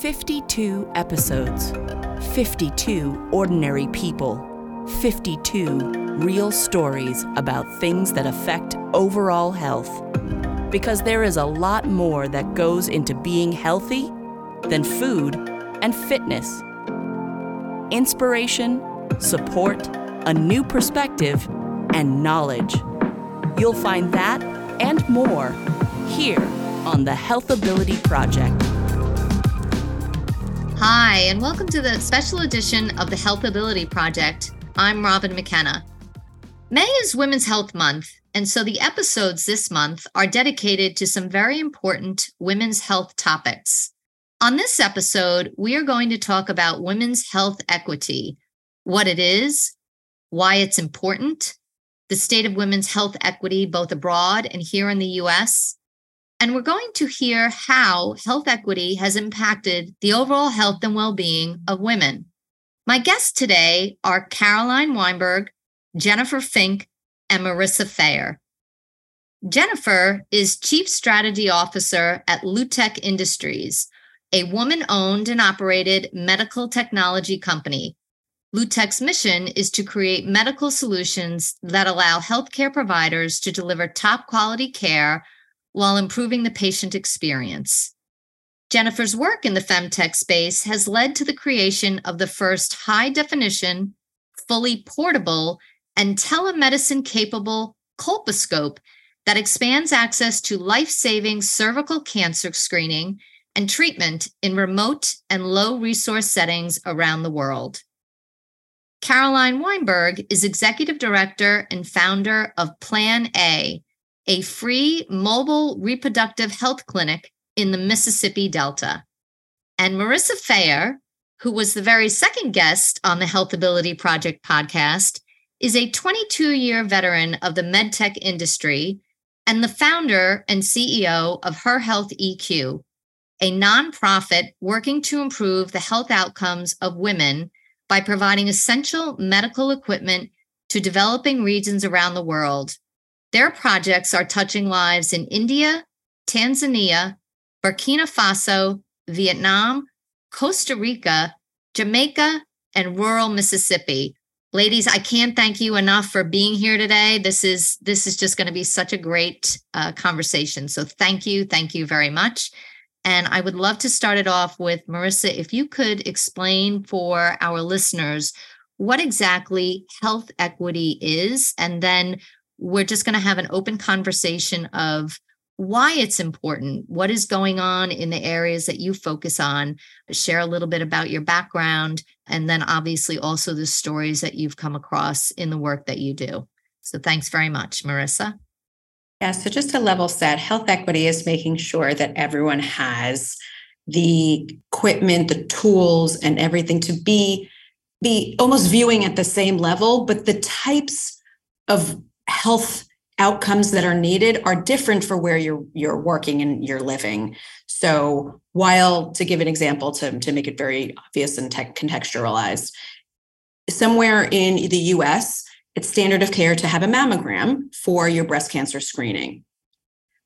52 episodes, 52 ordinary people, 52 real stories about things that affect overall health. Because there is a lot more that goes into being healthy than food and fitness. Inspiration, support, a new perspective, and knowledge. You'll find that and more here on the Healthability Project. Hi, and welcome to the special edition of the Healthability Project. I'm Robin McKenna. May is Women's Health Month, and so the episodes this month are dedicated to some very important women's health topics. On this episode, we are going to talk about women's health equity, what it is, why it's important, the state of women's health equity both abroad and here in the US, and we're going to hear how health equity has impacted the overall health and well being of women. My guests today are Caroline Weinberg, Jennifer Fink, and Marissa Fayer. Jennifer is Chief Strategy Officer at Lutech Industries, a woman owned and operated medical technology company. Lutech's mission is to create medical solutions that allow healthcare providers to deliver top quality care while improving the patient experience. Jennifer's work in the femtech space has led to the creation of the first high definition, fully portable, and telemedicine capable colposcope that expands access to life saving cervical cancer screening and treatment in remote and low resource settings around the world. Caroline Weinberg is executive director and founder of Plan A, a free mobile reproductive health clinic in the Mississippi Delta. And Marissa Fayer, who was the very second guest on the Healthability Project podcast, is a 22 year veteran of the medtech industry and the founder and CEO of Her Health EQ, a nonprofit working to improve the health outcomes of women by providing essential medical equipment to developing regions around the world their projects are touching lives in India, Tanzania, Burkina Faso, Vietnam, Costa Rica, Jamaica, and rural Mississippi. Ladies, I can't thank you enough for being here today. This is this is just going to be such a great uh, conversation. So thank you, thank you very much. And I would love to start it off with Marissa. If you could explain for our listeners what exactly health equity is, and then we're just going to have an open conversation of why it's important, what is going on in the areas that you focus on, share a little bit about your background, and then obviously also the stories that you've come across in the work that you do. So thanks very much, Marissa. Yeah, so just to level set, health equity is making sure that everyone has the equipment, the tools, and everything to be be almost viewing at the same level, but the types of health outcomes that are needed are different for where you're you're working and you're living. So while to give an example to, to make it very obvious and tech contextualized, somewhere in the US, it's standard of care to have a mammogram for your breast cancer screening.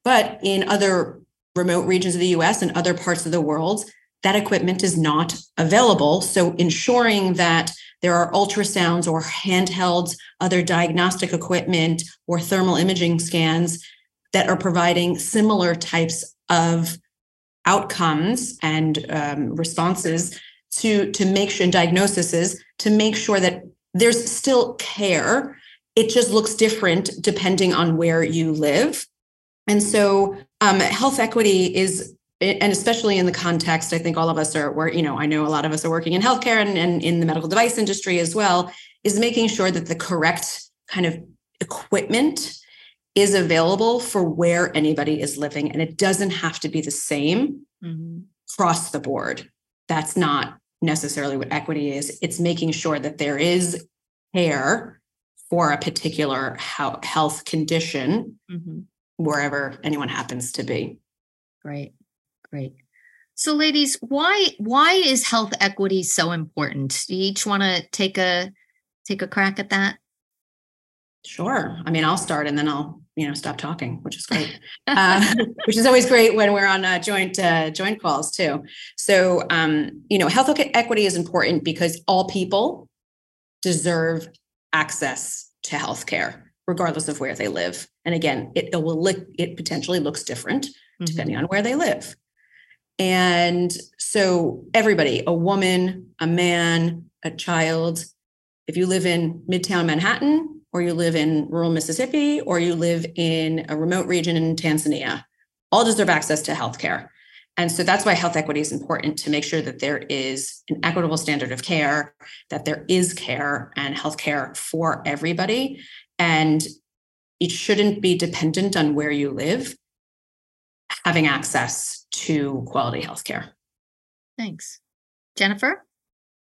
But in other remote regions of the US and other parts of the world, that equipment is not available. So ensuring that there are ultrasounds or handheld other diagnostic equipment or thermal imaging scans that are providing similar types of outcomes and um, responses to to make sure and diagnoses to make sure that there's still care. It just looks different depending on where you live. And so um, health equity is and especially in the context, I think all of us are, we're, you know, I know a lot of us are working in healthcare and, and in the medical device industry as well, is making sure that the correct kind of equipment is available for where anybody is living. And it doesn't have to be the same mm-hmm. across the board. That's not necessarily what equity is. It's making sure that there is care for a particular health condition mm-hmm. wherever anyone happens to be. Great. Great. So, ladies, why why is health equity so important? Do you each want to take a take a crack at that? Sure. I mean, I'll start and then I'll you know stop talking which is great uh, which is always great when we're on uh, joint uh, joint calls too so um, you know health equity is important because all people deserve access to health care regardless of where they live and again it, it will look it potentially looks different mm-hmm. depending on where they live and so everybody a woman a man a child if you live in midtown manhattan or you live in rural Mississippi, or you live in a remote region in Tanzania, all deserve access to healthcare. And so that's why health equity is important to make sure that there is an equitable standard of care, that there is care and healthcare for everybody. And it shouldn't be dependent on where you live, having access to quality healthcare. Thanks. Jennifer?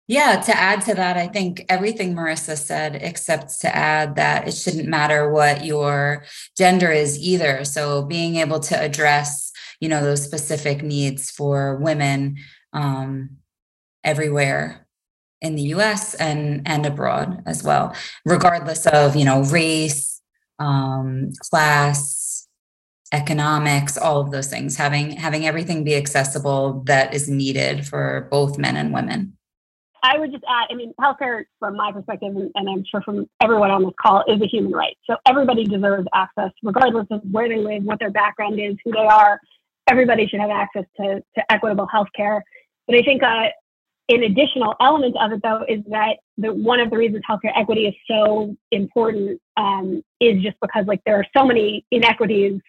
Yeah, to add to that, I think everything Marissa said, except to add that it shouldn't matter what your gender is either. So being able to address, you know, those specific needs for women um, everywhere in the U.S. and and abroad as well, regardless of you know race, um, class, economics, all of those things. Having having everything be accessible that is needed for both men and women. I would just add, I mean, healthcare, from my perspective, and, I'm sure from everyone on this call, is a human right. So everybody deserves access, regardless of where they live, what their background is, who they are. Everybody should have access to, to equitable healthcare. But I think uh, an additional element of it, though, is that the, one of the reasons healthcare equity is so important um, is just because, like, there are so many inequities,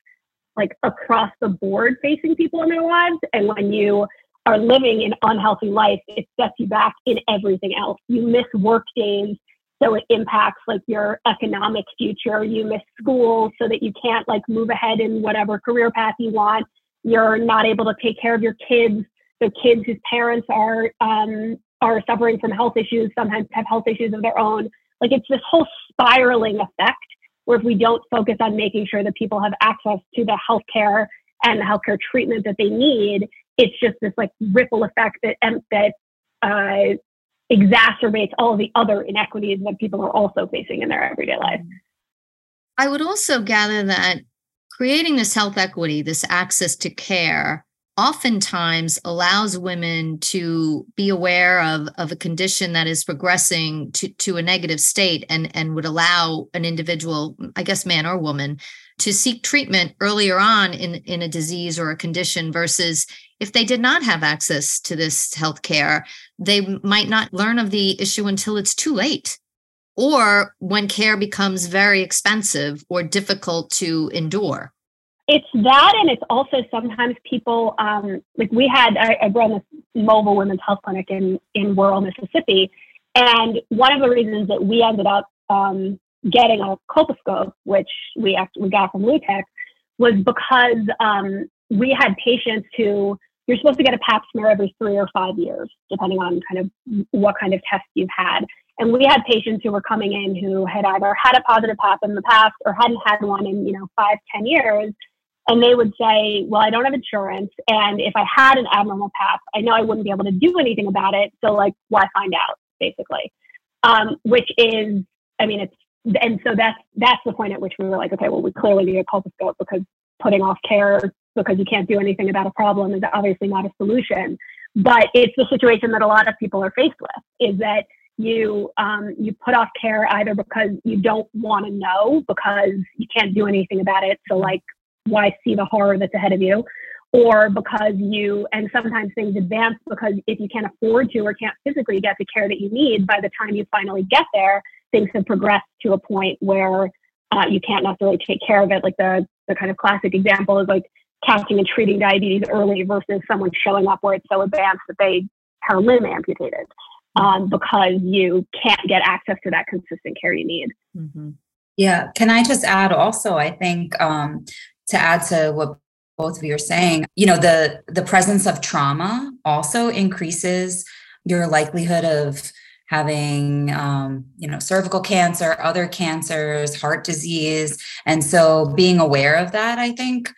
like across the board, facing people in their lives, and when you are living an unhealthy life, it sets you back in everything else. You miss work days, so it impacts like your economic future. You miss school so that you can't like move ahead in whatever career path you want. You're not able to take care of your kids. The kids whose parents are um, are suffering from health issues sometimes have health issues of their own. Like it's this whole spiraling effect where if we don't focus on making sure that people have access to the healthcare and the healthcare treatment that they need, it's just this like ripple effect that that uh, exacerbates all the other inequities that people are also facing in their everyday life. I would also gather that creating this health equity, this access to care, oftentimes allows women to be aware of, of a condition that is progressing to, to a negative state and, and would allow an individual, I guess man or woman, to seek treatment earlier on in, in a disease or a condition versus if they did not have access to this health care, they might not learn of the issue until it's too late or when care becomes very expensive or difficult to endure. It's that, and it's also sometimes people um, like we had. I, I run this mobile women's health clinic in in rural Mississippi, and one of the reasons that we ended up um, getting a colposcope, which we actually we got from Lutech, was because um, we had patients who you're supposed to get a pap smear every three or five years, depending on kind of what kind of test you've had. And we had patients who were coming in who had either had a positive pap in the past or hadn't had one in, you know, five, ten years. And they would say, well, I don't have insurance. And if I had an abnormal pap, I know I wouldn't be able to do anything about it. So like, why find out basically? Um, which is, I mean, it's, and so that's, that's the point at which we were like, okay, well, we clearly need a colposcope because putting off care because you can't do anything about a problem is obviously not a solution. But it's the situation that a lot of people are faced with is that you um, you put off care either because you don't want to know because you can't do anything about it. So like why see the horror that's ahead of you? Or because you and sometimes things advance because if you can't afford to or can't physically get the care that you need, by the time you finally get there, things have progressed to a point where uh, you can't necessarily take care of it. Like the the kind of classic example is like catching and treating diabetes early versus someone showing up where it's so advanced that they have a limb amputated um, because you can't get access to that consistent care you need. Mm-hmm. Yeah. Can I just add also, I think um, to add to what both of you are saying, you know, the the presence of trauma also increases your likelihood of having um, you know cervical cancer other cancers heart disease. And so being aware of that i think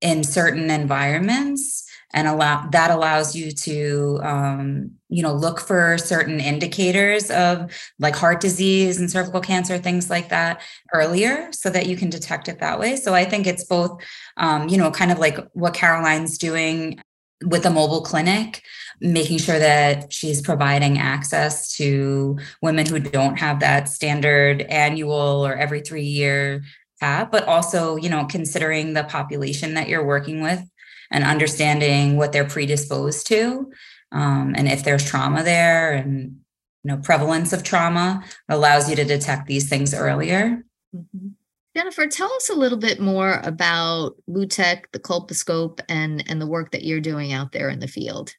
in certain environments and allow that allows you to um, you know look for certain indicators of like heart disease and cervical cancer things like that earlier so that you can detect it that way. So i think it's both um, you know kind of like what caroline's doing with a mobile clinic making sure that she's providing access to women who don't have that standard annual or every three year pap but also you know considering the population that you're working with and understanding what they're predisposed to um, and if there's trauma there and you know prevalence of trauma allows you to detect these things earlier mm-hmm. jennifer tell us a little bit more about Lutech the colposcope and and the work that you're doing out there in the field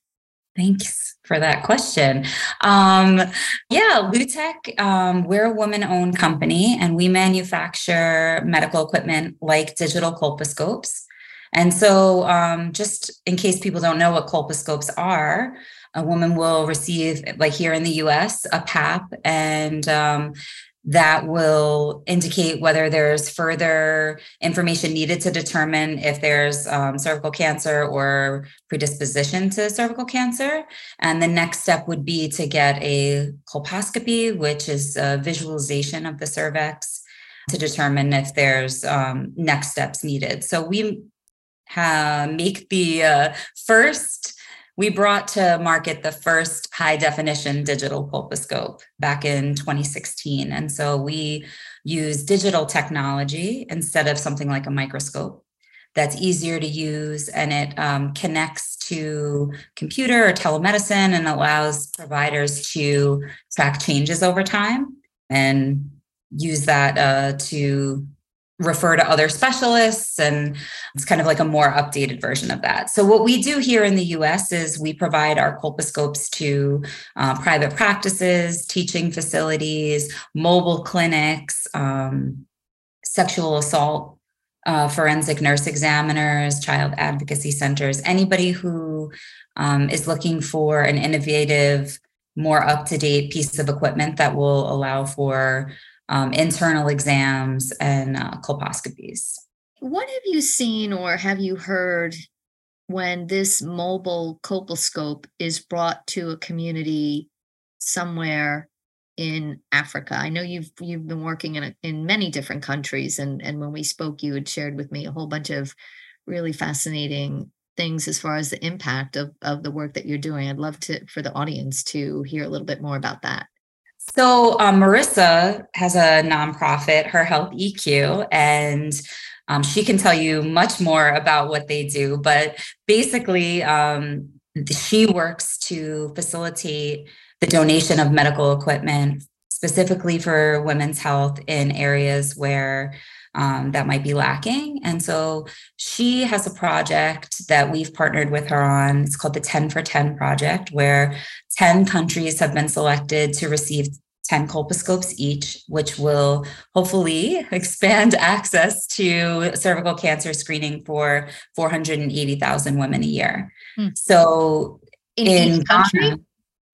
Thanks for that question. Um, yeah, Lutech, um, we're a woman owned company and we manufacture medical equipment like digital colposcopes. And so, um, just in case people don't know what colposcopes are, a woman will receive, like here in the US, a PAP, and um, that will indicate whether there's further information needed to determine if there's um, cervical cancer or predisposition to cervical cancer. And the next step would be to get a colposcopy, which is a visualization of the cervix to determine if there's um, next steps needed. So we uh, make the uh, first we brought to market the first high definition digital colposcope back in 2016 and so we use digital technology instead of something like a microscope. That's easier to use and it um, connects to computer or telemedicine and allows providers to track changes over time and use that uh, to refer to other specialists and it's kind of like a more updated version of that. So what we do here in the us is we provide our colposcopes to uh, private practices teaching facilities mobile clinics um, sexual assault uh, forensic nurse examiners child advocacy centers anybody who um, is looking for an innovative more up-to-date piece of equipment that will allow for um, internal exams, and uh, colposcopies. What have you seen or have you heard when this mobile colposcope is brought to a community somewhere in Africa? I know you've you've been working in a, in many different countries, and and when we spoke, you had shared with me a whole bunch of really fascinating things as far as the impact of of the work that you're doing. I'd love to for the audience to hear a little bit more about that. So um, Marissa has a nonprofit, Her Health EQ, and um, she can tell you much more about what they do. But basically, um, she works to facilitate the donation of medical equipment specifically for women's health in areas where um, that might be lacking. And so she has a project that we've partnered with her on. It's called the 10 for 10 project, where 10 countries have been selected to receive 10 colposcopes each, which will hopefully expand access to cervical cancer screening for 480,000 women a year. Hmm. So in, in country?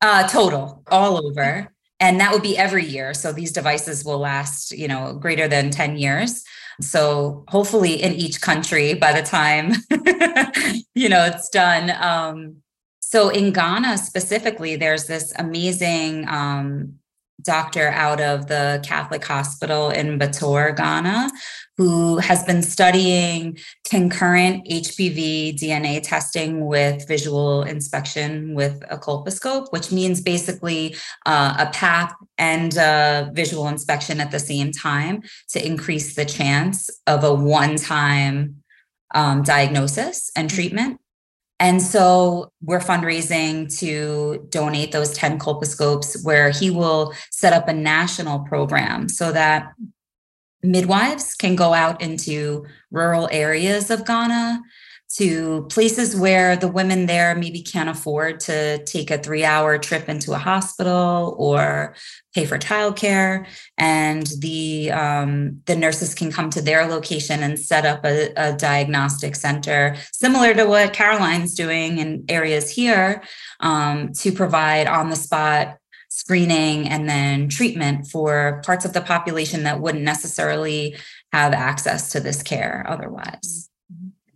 Uh, total, all over and that would be every year. So these devices will last you know greater than 10 years. So hopefully in each country by the time you know it's done. Um, so in ghana specifically there's this amazing um, doctor out of the Catholic hospital in Battor, Ghana, who has been studying concurrent HPV DNA testing with visual inspection with a colposcope, which means basically uh, a PAP and a visual inspection at the same time to increase the chance of a one time um, diagnosis and treatment. And so we're fundraising to donate those 10 colposcopes where he will set up a national program so that midwives can go out into rural areas of Ghana to places where the women there maybe can't afford to take a three hour trip into a hospital or pay for childcare. And the um, the nurses can come to their location and set up a, a diagnostic center similar to what caroline's doing in areas here um, to provide on the spot screening and then treatment for parts of the population that wouldn't necessarily have access to this care otherwise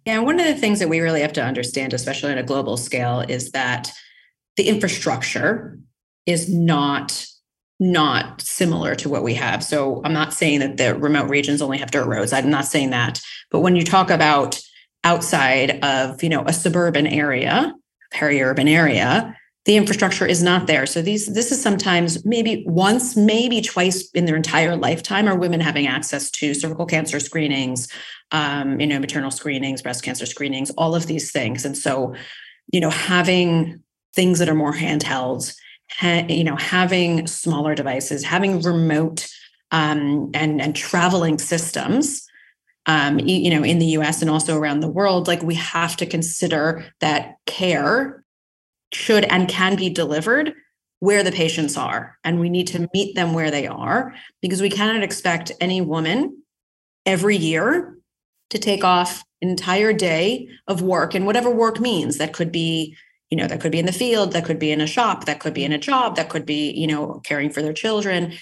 Yeah, one of the things that we really have to understand, especially on a global scale, is that the infrastructure is not not similar to what we have. So I'm not saying that the remote regions only have dirt roads. I'm not saying that. But when you talk about outside of, you know, a suburban area, peri-urban area, the infrastructure is not there. So these this is sometimes maybe once, maybe twice in their entire lifetime are women having access to cervical cancer screenings, um, you know, maternal screenings, breast cancer screenings, all of these things. And so, you know, having things that are more handheld, ha- you know, having smaller devices, having remote um, and and traveling systems um, you know, in the US and also around the world, like we have to consider that care should and can be delivered where the patients are. And we need to meet them where they are because we cannot expect any woman every year to take off an entire day of work and whatever work means. That could be, you know, that could be in the field, that could be in a shop, that could be in a job, that could be, you know, caring for their children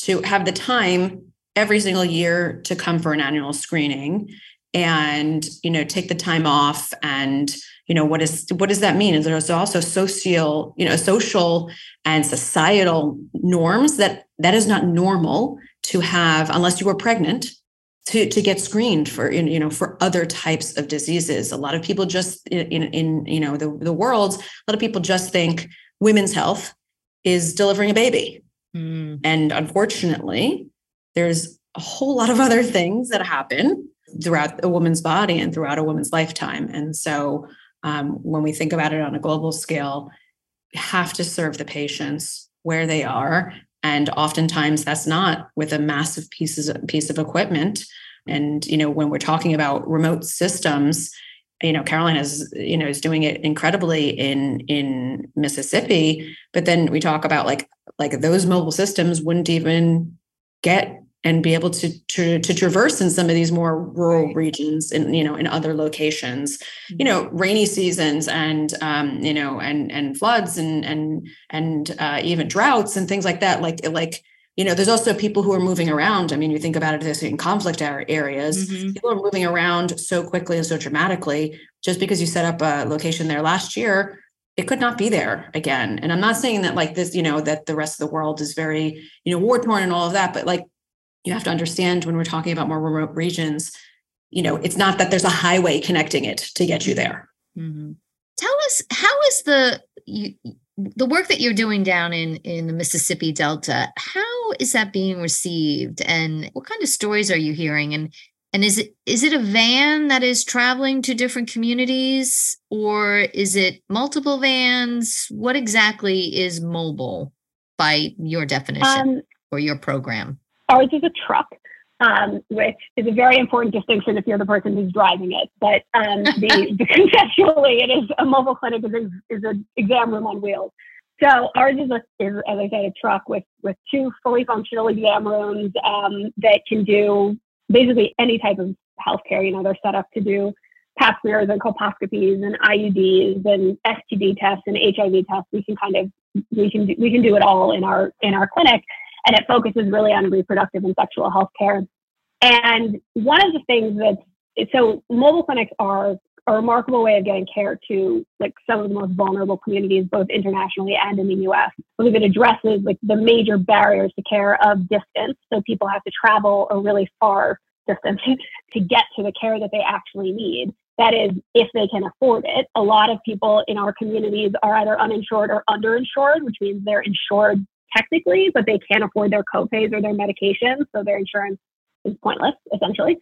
to have the time every single year to come for an annual screening and you know take the time off and you know what is what does that mean and there's also social you know social and societal norms that that is not normal to have unless you were pregnant to to get screened for you know for other types of diseases a lot of people just in in you know the, the world a lot of people just think women's health is delivering a baby mm. and unfortunately there's a whole lot of other things that happen throughout a woman's body and throughout a woman's lifetime. And so um, when we think about it on a global scale, have to serve the patients where they are. And oftentimes that's not with a massive pieces piece of equipment. And you know, when we're talking about remote systems, you know, Caroline is, you know, is doing it incredibly in in Mississippi. But then we talk about like like those mobile systems wouldn't even get and be able to, to to traverse in some of these more rural regions and you know in other locations. You know mm-hmm. rainy seasons and um you know and and floods and and and uh, even droughts and things like that like like you know there's also people who are moving around. I mean you think about it this in conflict areas mm-hmm. people are moving around so quickly and so dramatically. Just because you set up a location there last year it could not be there again. And i'm not saying that like this you know that the rest of the world is very you know war torn and all of that but like you have to understand when we're talking about more remote regions, you know, it's not that there's a highway connecting it to get you there. Mm-hmm. Tell us how is the you, the work that you're doing down in in the Mississippi Delta? How is that being received, and what kind of stories are you hearing? And and is it is it a van that is traveling to different communities, or is it multiple vans? What exactly is mobile by your definition um, or your program? Ours is a truck, um, which is a very important distinction if you're the person who's driving it. But um, the, the, conceptually, it is a mobile clinic is, a, is an exam room on wheels. So ours is, a, is, as I said, a truck with with two fully functional exam rooms um, that can do basically any type of healthcare. You know, they're set up to do pap smears and colposcopies and IUDs and STD tests and HIV tests. We can kind of we can do, we can do it all in our in our clinic and it focuses really on reproductive and sexual health care. And one of the things that so mobile clinics are a remarkable way of getting care to like some of the most vulnerable communities, both internationally and in the U.S. Because it addresses like the major barriers to care of distance. So people have to travel a really far distance to get to the care that they actually need. That is, if they can afford it. A lot of people in our communities are either uninsured or underinsured, which means they're insured technically, but they can't afford their copays or their medications. So their insurance is pointless, essentially.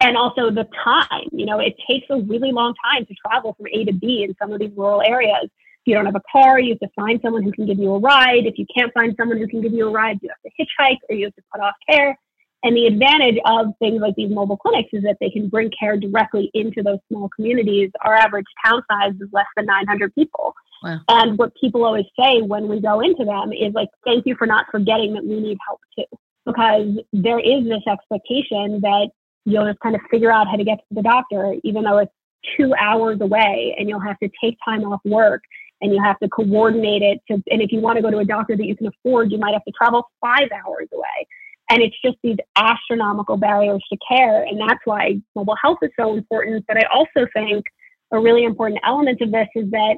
And also the time, you know, it takes a really long time to travel from A to B in some of these rural areas. If you don't have a car, you have to find someone who can give you a ride. If you can't find someone who can give you a ride, you have to hitchhike or you have to put off care. And the advantage of things like these mobile clinics is that they can bring care directly into those small communities. Our average town size is less than 900 people. Wow. And what people always say when we go into them is like, thank you for not forgetting that we need help too. Because there is this expectation that you'll just kind of figure out how to get to the doctor, even though it's two hours away and you'll have to take time off work and you have to coordinate it to, and if you want to go to a doctor that you can afford, you might have to travel five hours away. And it's just these astronomical barriers to care. And that's why mobile health is so important. But I also think a really important element of this is that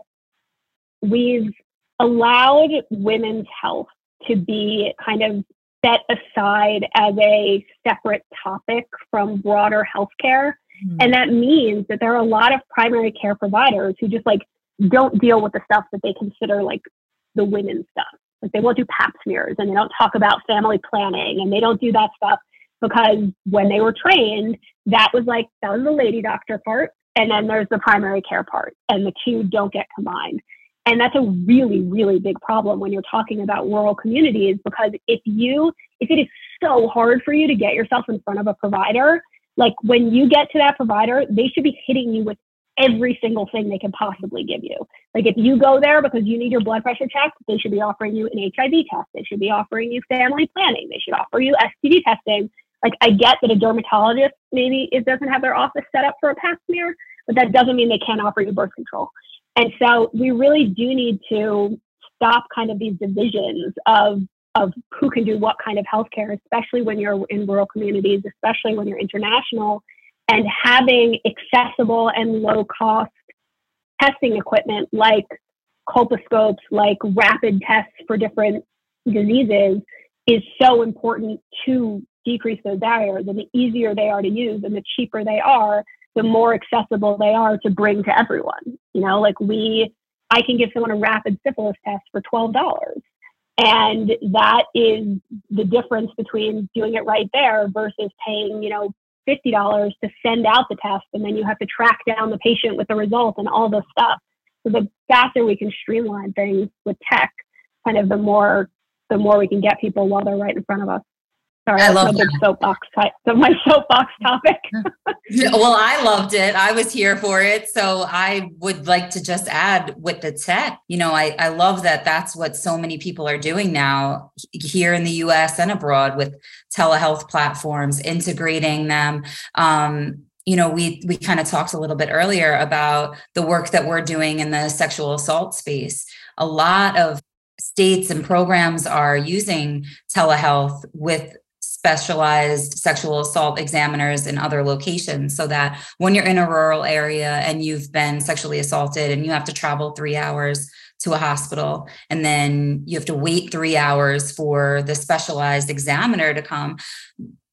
we've allowed women's health to be kind of set aside as a separate topic from broader healthcare. Mm-hmm. And that means that there are a lot of primary care providers who just like don't deal with the stuff that they consider like the women's stuff. Like they won't do pap smears and they don't talk about family planning and they don't do that stuff because when they were trained, that was like, that was the lady doctor part. And then there's the primary care part and the two don't get combined. And that's a really, really big problem when you're talking about rural communities because if you, if it is so hard for you to get yourself in front of a provider, like when you get to that provider, they should be hitting you with every single thing they can possibly give you. Like if you go there because you need your blood pressure checked, they should be offering you an HIV test. They should be offering you family planning. They should offer you STD testing. Like I get that a dermatologist maybe it doesn't have their office set up for a pap smear, but that doesn't mean they can't offer you birth control. And so we really do need to stop kind of these divisions of of who can do what kind of healthcare, especially when you're in rural communities, especially when you're international, and having accessible and low cost testing equipment like colposcopes, like rapid tests for different diseases is so important to decrease those barriers. And the easier they are to use and the cheaper they are, the more accessible they are to bring to everyone. You know, like we, I can give someone a rapid syphilis test for $12. And that is the difference between doing it right there versus paying, you know, $50 to send out the test. And then you have to track down the patient with the result and all this stuff. So the faster we can streamline things with tech, kind of the more, the more we can get people while they're right in front of us. Sorry, I love big soapbox. So my soapbox topic. well, I loved it. I was here for it. So I would like to just add with the tech. You know, I I love that. That's what so many people are doing now here in the U.S. and abroad with telehealth platforms, integrating them. Um, you know we we kind of talked a little bit earlier about the work that we're doing in the sexual assault space a lot of states and programs are using telehealth with specialized sexual assault examiners in other locations so that when you're in a rural area and you've been sexually assaulted and you have to travel three hours to a hospital and then you have to wait three hours for the specialized examiner to come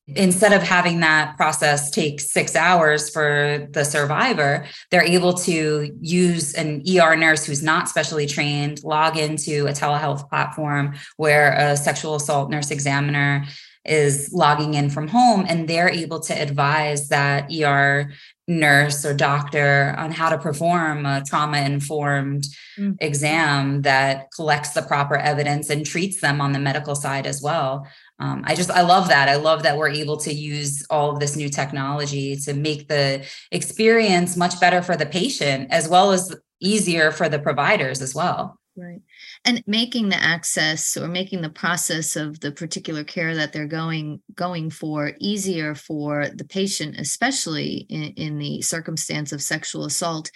instead of having that process take six hours for the survivor, they're able to use an ER nurse who's not specially trained, log into a telehealth platform where a sexual assault nurse examiner is logging in from home and they're able to advise that ER nurse or doctor on how to perform a trauma informed mm-hmm. exam that collects the proper evidence and treats them on the medical side as well. Um, I just, I love that. I love that we're able to use all of this new technology to make the experience much better for the patient as well as easier for the providers as well. Right and making the access or making the process of the particular care that they're going going for easier for the patient especially in, in the circumstance of sexual assault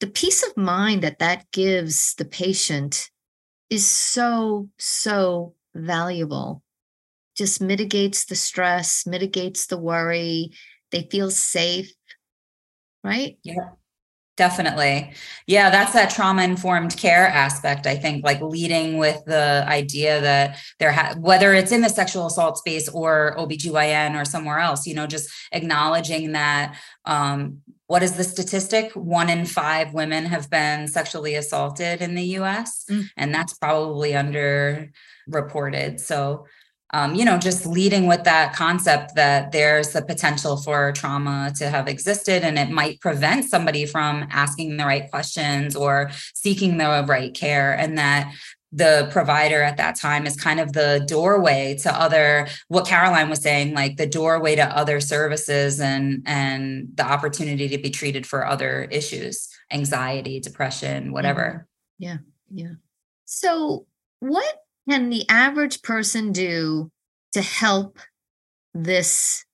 the peace of mind that that gives the patient is so so valuable. Just mitigates the stress mitigates the worry. They feel safe right? Yeah Definitely. Yeah, that's that trauma informed care aspect. I think like leading with the idea that there ha- whether it's in the sexual assault space or OBGYN or somewhere else, you know, just acknowledging that um, what is the statistic? One in five women have been sexually assaulted in the US, mm. and that's probably under reported. So um, you know, just leading with that concept that there's the potential for trauma to have existed and it might prevent somebody from asking the right questions or seeking the right care, and that the provider at that time is kind of the doorway to other what caroline was saying like the doorway to other services and and the opportunity to be treated for other issues anxiety depression whatever. Yeah yeah. So what can the average person do to help this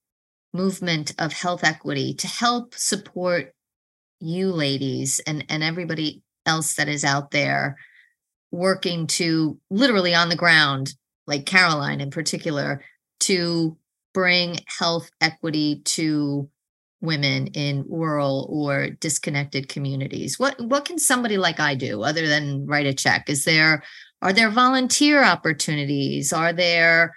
movement of health equity, to help support you ladies and, and everybody else that is out there working to literally on the ground, like Caroline in particular, to bring health equity to women in rural or disconnected communities. What what can somebody like i do other than write a check? Is there are there volunteer opportunities? Are there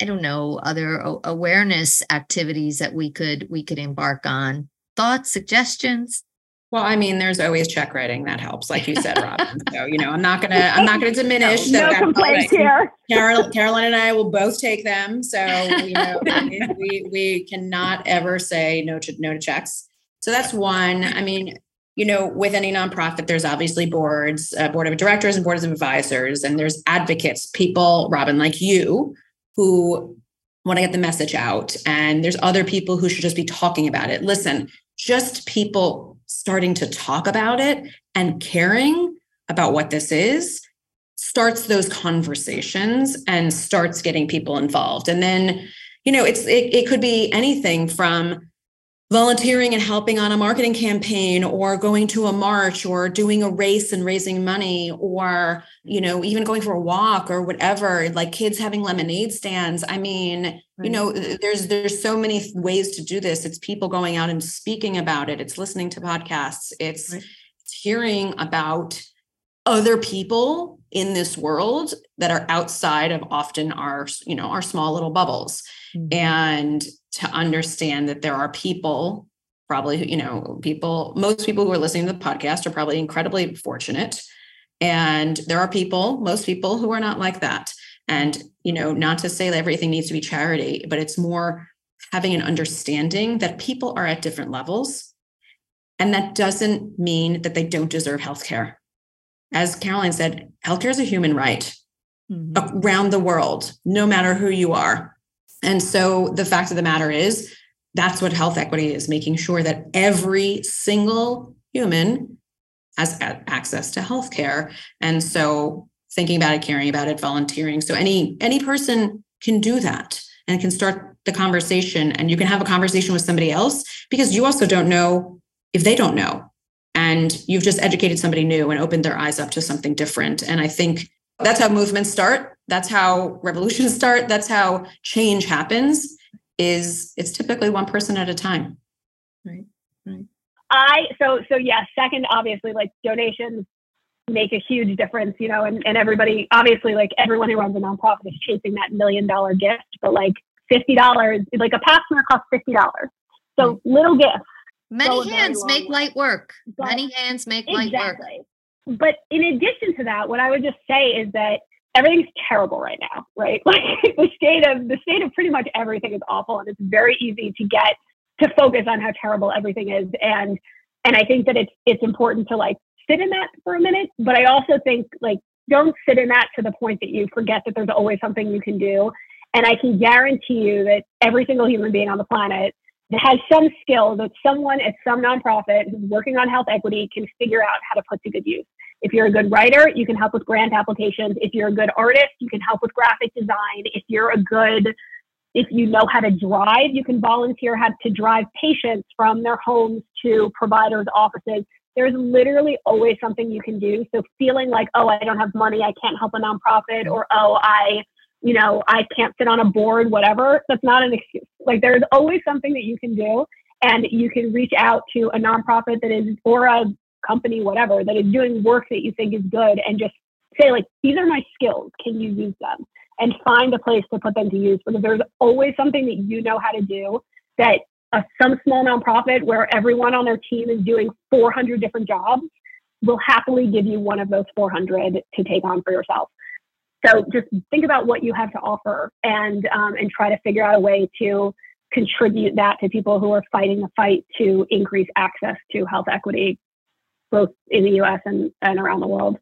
i don't know other awareness activities that we could we could embark on? Thoughts suggestions well, I mean, there's always check writing that helps, like you said, Robin. so you know, I'm not gonna I'm not gonna diminish. no, no complaints here. Carol, Caroline and I will both take them. So you know, we we cannot ever say no to no to checks. So that's one. I mean, you know, with any nonprofit, there's obviously boards, uh, board of directors, and boards of advisors, and there's advocates, people, Robin, like you, who want to get the message out. And there's other people who should just be talking about it. Listen, just people starting to talk about it and caring about what this is starts those conversations and starts getting people involved. And then you know it's it, it could be anything from volunteering and helping on a marketing campaign or going to a march or doing a race and raising money or you know even going for a walk or whatever like kids having lemonade stands i mean right. you know there's there's so many ways to do this it's people going out and speaking about it it's listening to podcasts it's, right. it's hearing about other people in this world that are outside of often our you know our small little bubbles. Mm-hmm. and to understand that there are people probably you know people most people who are listening to the podcast are probably incredibly fortunate. And there are people most people who are not like that. And you know not to say that everything needs to be charity but it's more having an understanding that people are at different levels. And that doesn't mean that they don't deserve health care as caroline said healthcare is a human right mm-hmm. around the world no matter who you are and so the fact of the matter is, that's what health equity is making sure that every single human has access to health care. And so thinking about it, caring about it, volunteering. So any any person can do that and can start the conversation and you can have a conversation with somebody else because you also don't know if they don't know. And you've just educated somebody new and opened their eyes up to something different. And I think that's how movements start. That's how revolutions start. That's how change happens is it's typically one person at a time. Right right. I so so yeah second obviously like donations make a huge difference you know and, and everybody obviously like everyone who runs a nonprofit is chasing that million dollar gift but like fifty dollars like a pap costs fifty dollars. So mm. little gifts many hands make light work but many hands make exactly. light work but in addition to that what i would just say is that everything's terrible right now, right? Like the state of the state of pretty much everything is awful, and it's very easy to get to focus on how terrible everything is. And and I think that it's it's important to like sit in that for a minute. But I also think like don't sit in that to the point that you forget that there's always something you can do. And I can guarantee you that every single human being on the planet has some skill that someone at some nonprofit who's working on health equity can figure out how to put to good use. If you're a good writer, you can help with grant applications. If you're a good artist, you can help with graphic design. If you're a good, if you know how to drive, you can volunteer how to drive patients from their homes to providers' offices. There's literally always something you can do. So feeling like, oh, I don't have money, I can't help a nonprofit, or oh, I, you know, I can't sit on a board, whatever, that's not an excuse. Like there's always something that you can do and you can reach out to a nonprofit that is or a company, whatever, that is doing work that you think is good and just say, like, these are my skills. Can you use them? And find a place to put them to use because there's always something that you know how to do that a, some small nonprofit where everyone on their team is doing 400 different jobs will happily give you one of those 400 to take on for yourself. So just think about what you have to offer and um, and try to figure out a way to contribute that to people who are fighting the fight to increase access to health equity both in the US and, and around the world.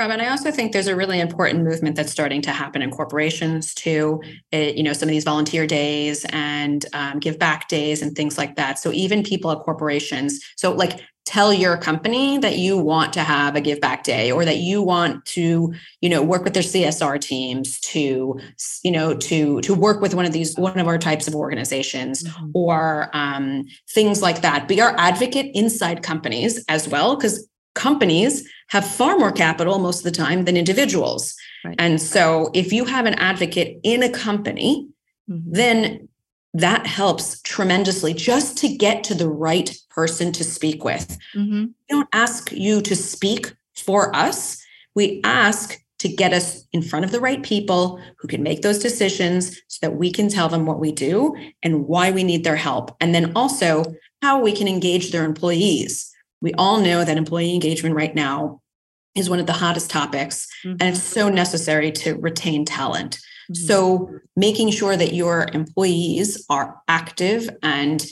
Robin, I also think there's a really important movement that's starting to happen in corporations too. It, you know, some of these volunteer days and um, give back days and things like that. So even people at corporations, so like tell your company that you want to have a give back day or that you want to you know work with their csr teams to you know to to work with one of these one of our types of organizations mm-hmm. or um, things like that be our advocate inside companies as well because companies have far more capital most of the time than individuals right. and so if you have an advocate in a company mm-hmm. then that helps tremendously just to get to the right person to speak with. Mm-hmm. We don't ask you to speak for us. We ask to get us in front of the right people who can make those decisions so that we can tell them what we do and why we need their help. And then also how we can engage their employees. We all know that employee engagement right now is one of the hottest topics, mm-hmm. and it's so necessary to retain talent. Mm-hmm. So, making sure that your employees are active and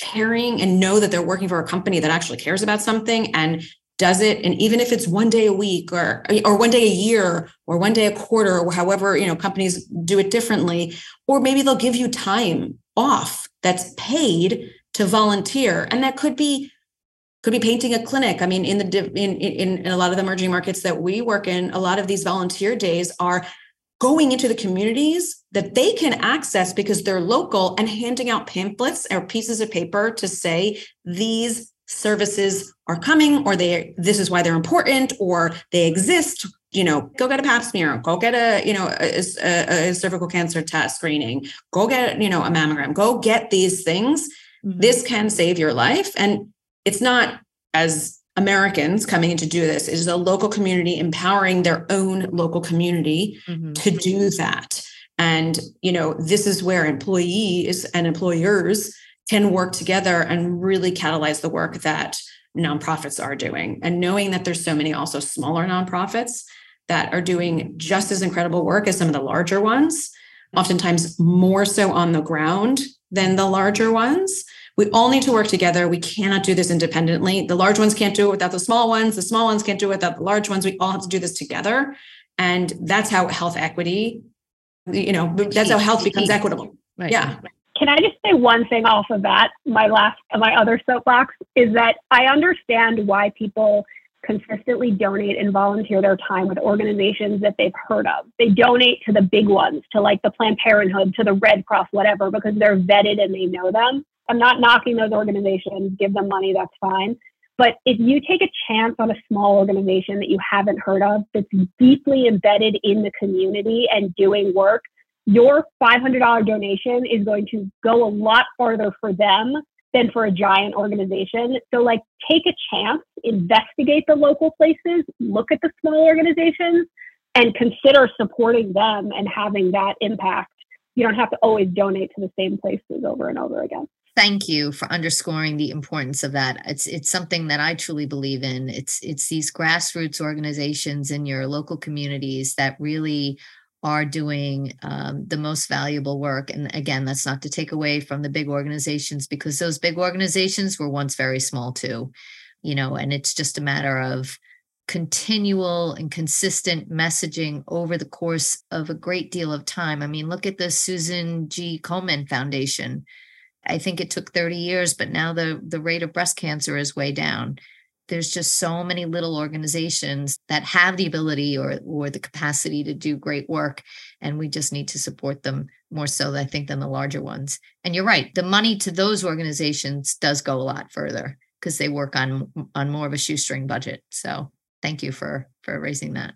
caring and know that they're working for a company that actually cares about something and does it and even if it's one day a week or or one day a year or one day a quarter or however you know companies do it differently or maybe they'll give you time off that's paid to volunteer and that could be could be painting a clinic. I mean in the in, in in a lot of the emerging markets that we work in a lot of these volunteer days are going into the communities that they can access because they're local and handing out pamphlets or pieces of paper to say these services are coming or they this is why they're important or they exist. You know go get a pap smear go get a you know a, a, a cervical cancer test screening go get you know a mammogram go get these things. Mm-hmm. this can save your life. And it's not as Americans coming in to do this. It is a local community empowering their own local community mm-hmm. to do that. And, you know, this is where employees and employers can work together and really catalyze the work that nonprofits are doing. And knowing that there's so many also smaller nonprofits that are doing just as incredible work as some of the larger ones, oftentimes more so on the ground than the larger ones. We all need to work together. We cannot do this independently. The large ones can't do it without the small ones. The small ones can't do it without the large ones. We all have to do this together. And that's how health equity, you know, that's how health becomes equitable. Right. Yeah. Can I just say one thing off of that? My last, my other soapbox is that I understand why people consistently donate and volunteer their time with organizations that they've heard of. They donate to the big ones, to like the Planned Parenthood, to the Red Cross, whatever, because they're vetted and they know them. I'm not knocking those organizations, give them money, that's fine. But if you take a chance on a small organization that you haven't heard of that's deeply embedded in the community and doing work, your $500 donation is going to go a lot farther for them than for a giant organization. So, like, take a chance, investigate the local places, look at the small organizations, and consider supporting them and having that impact. You don't have to always donate to the same places over and over again thank you for underscoring the importance of that. It's it's something that i truly believe in. It's it's these grassroots organizations in your local communities that really are doing um, the most valuable work. And again that's not to take away from the big organizations because those big organizations were once very small too you know and it's just a matter of continual and consistent messaging over the course of a great deal of time. I mean look at the susan g. Komen foundation I think it took 30 years, but now the, the rate of breast cancer is way down. There's just so many little organizations that have the ability or, or the capacity to do great work. And we just need to support them more so, I think, than the larger ones. And you're right, the money to those organizations does go a lot further because they work on on more of a shoestring budget. So thank you for for raising that.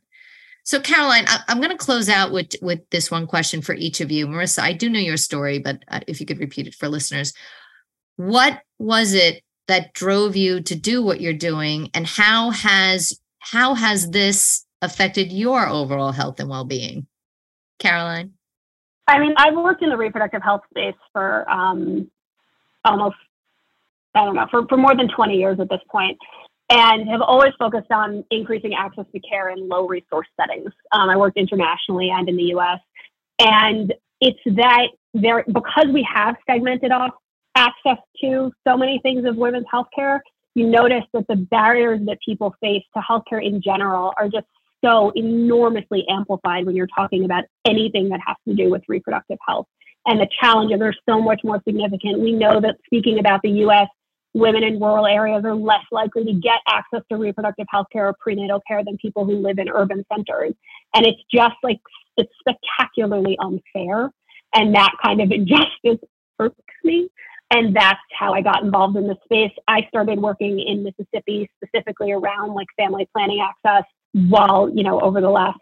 So, Caroline, I, am going to close out with with this one question for each of you. Marissa, I do know your story, but uh, if you could repeat it for listeners, what was it that drove you to do what you're doing, and how has how has this affected your overall health and well being, Caroline? I mean, I've worked in the reproductive health space for um, almost I don't know for for more than 20 years at this point and have always focused on increasing access to care in low resource settings. Um, I worked internationally and in the US. And it's that there, because we have segmented off access to so many things of women's healthcare, you notice that the barriers that people face to healthcare in general are just so enormously amplified when you're talking about anything that has to do with reproductive health. And the challenges are so much more significant. We know that speaking about the US, women in rural areas are less likely to get access to reproductive health care or prenatal care than people who live in urban centers. And it's just like, it's spectacularly unfair. And that kind of injustice irks me. And that's how I got involved in the space. I started working in Mississippi specifically around like family planning access while, you know, over the last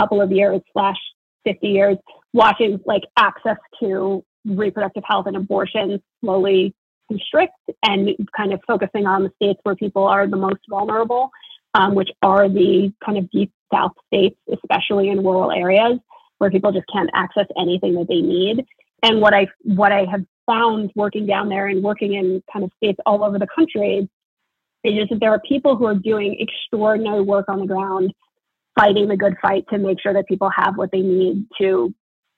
couple of years slash 50 years, watching like access to reproductive health and abortion slowly constrict and kind of focusing on the states where people are the most vulnerable, um, which are the kind of deep south states, especially in rural areas where people just can't access anything that they need. And what I what I have found working down there and working in kind of states all over the country is just that there are people who are doing extraordinary work on the ground, fighting the good fight to make sure that people have what they need to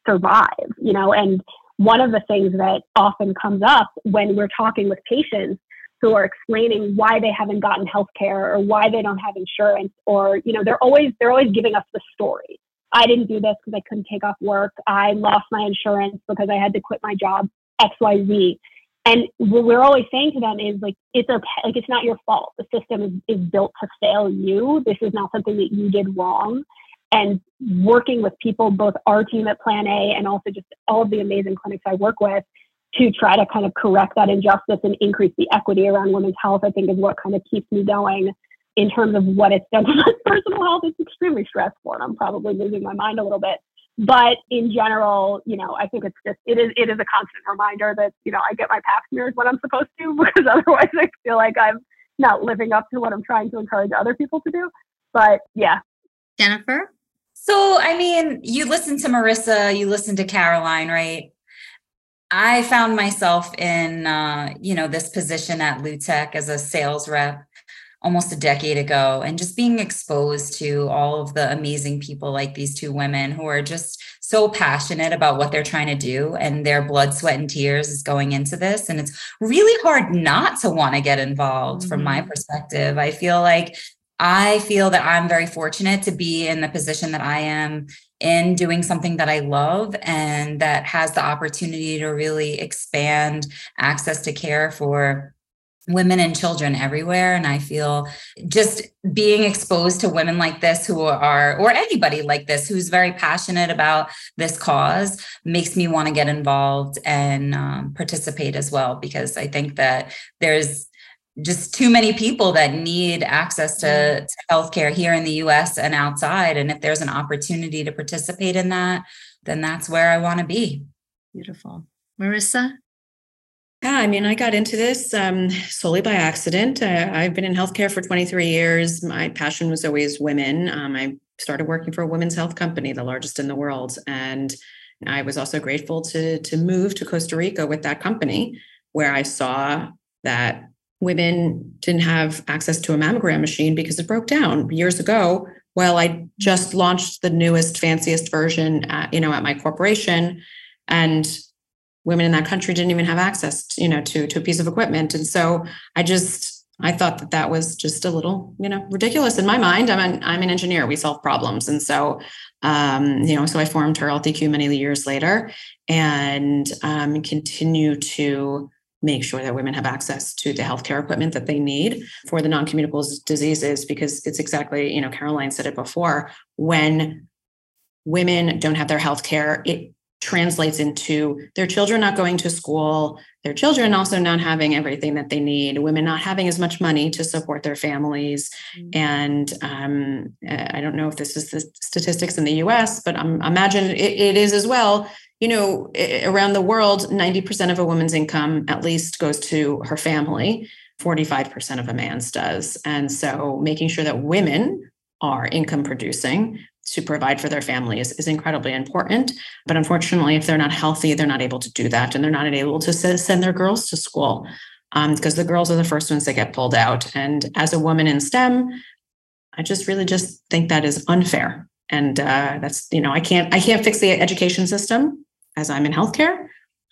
survive. You know, and one of the things that often comes up when we're talking with patients who are explaining why they haven't gotten health care or why they don't have insurance or you know they're always they're always giving us the story. I didn't do this because i couldn't take off work. I lost my insurance because i had to quit my job xyz and what we're always saying to them is like it's okay like it's not your fault. The system is, is built to fail you. This is not something that you did wrong and working with people, both our team at Plan A and also just all of the amazing clinics I work with to try to kind of correct that injustice and increase the equity around women's health, I think is what kind of keeps me going in terms of what it's done to my personal health. It's extremely stressful and I'm probably losing my mind a little bit. But in general, you know, I think it's just it is it is a constant reminder that, you know, I get my pap smears when I'm supposed to because otherwise I feel like I'm not living up to what I'm trying to encourage other people to do. But yeah. Jennifer? So, I mean, you listen to Marissa, you listen to Caroline, right? I found myself in, uh, you know, this position at Lutech as a sales rep almost a decade ago, and just being exposed to all of the amazing people like these two women who are just so passionate about what they're trying to do, and their blood, sweat, and tears is going into this. And it's really hard not to want to get involved mm-hmm. from my mm-hmm. perspective. I feel like I feel that I'm very fortunate to be in the position that I am in doing something that I love and that has the opportunity to really expand access to care for women and children everywhere. And i feel just being exposed to women like this who are or anybody like this who's very passionate about this cause makes me want to get involved and um, participate as well because i think that there's just too many people that need access to, to healthcare here in the US and outside. And if there's an opportunity to participate in that, then that's where I want to be. Beautiful. Marissa? Yeah, I mean, I got into this um, solely by accident. I, have been in healthcare for 23 years. My passion was always women. Um, I started working for a women's health company, the largest in the world. And I was also grateful to, to move to Costa Rica with that company, where I saw that women didn't have access to a mammogram machine because it broke down years ago. Well, I just launched the newest, fanciest version, at, you know, at my corporation, and women in that country didn't even have access, to, you know, to to a piece of equipment. And so I just I thought that that was just a little, you know, ridiculous in my mind. I'm an I'm an engineer. We solve problems, and so um, you know, so I formed HERHealthEQ many years later, and um, continue to make sure that women have access to the healthcare equipment that they need for the non-communicable diseases because it's exactly you know caroline said it before when women don't have their healthcare it translates into their children not going to school their children also not having everything that they need women not having as much money to support their families mm-hmm. and um, i don't know if this is the statistics in the us but I'm, imagine it, it is as well you know, around the world, 90% of a woman's income at least goes to her family, 45% of a man's does. And so making sure that women are income producing to provide for their families is incredibly important. But unfortunately, if they're not healthy, they're not able to do that. And they're not able to send their girls to school because um, the girls are the first ones that get pulled out. And as a woman in STEM, I just really just think that is unfair. And uh, that's, you know, I can't, I can't fix the education system as I'm in healthcare,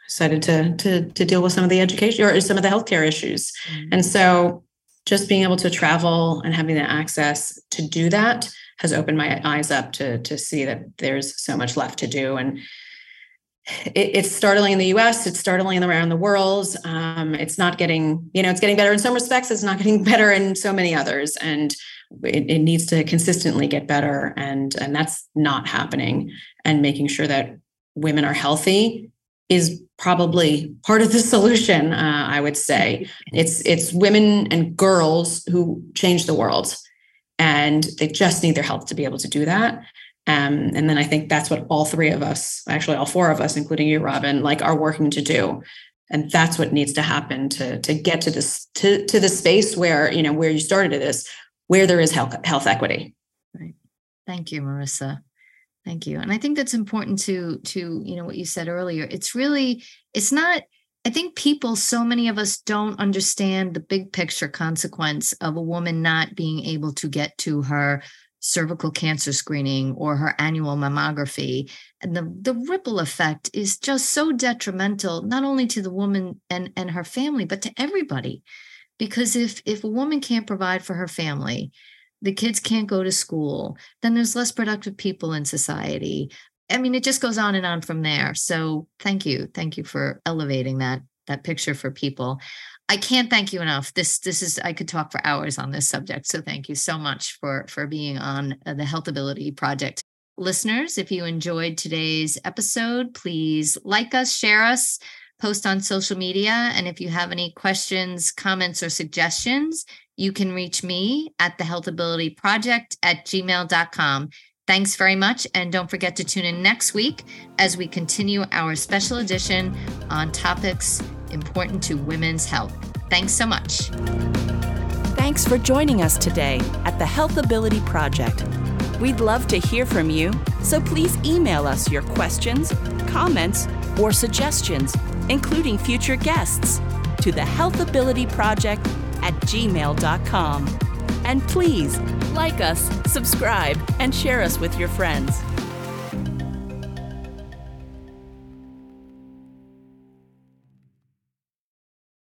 decided to to to deal with some of the education or some of the healthcare issues. Mm-hmm. And so just being able to travel and having the access to do that has opened my eyes up to to see that there's so much left to do. And it, it's startling in the us it's startling around the world. Um, it's not getting you know it's getting better in some respects it's not getting better in so many others. And it, it needs to consistently get better. And and that's not happening. And making sure that women are healthy is probably part of the solution uh, i would say. It's it's women and girls who change the world and they just need their help to be able to do that Um, and then I think that's what all three of us, actually all four of us, including you, Robin, like are working to do. And that's what needs to happen to to get to this to to the space where you know where you started this, where there is health health equity. Right. Thank you, Marissa. Thank you. And I think that's important to to you know what you said earlier. It's really it's not I think people, so many of us don't understand the big picture consequence of a woman not being able to get to her cervical cancer screening or her annual mammography. And the, the ripple effect is just so detrimental, not only to the woman and, and her family, but to everybody. Because if if a woman can't provide for her family, the kids can't go to school, then there's less productive people in society. I mean, it just goes on and on from there. So thank you. Thank you for elevating that that picture for people. I can't thank you enough. This this is I could talk for hours on this subject. So thank you so much for for being on uh, the Healthability Project. Listeners, if you enjoyed today's episode, please like us, share us, post on social media, and if you have any questions, comments, or suggestions, you can reach me at the Healthability Project at gmail.com. Thanks very much. And don't forget to tune in next week as we continue our special edition on topics important to women's health. Thanks so much. Thanks for joining us today at the Healthability Project. We'd love to hear from you, so please email us your questions, comments, or suggestions, including future guests, to the Healthability Project at gmail.com. And please like us, subscribe, and share us with your friends.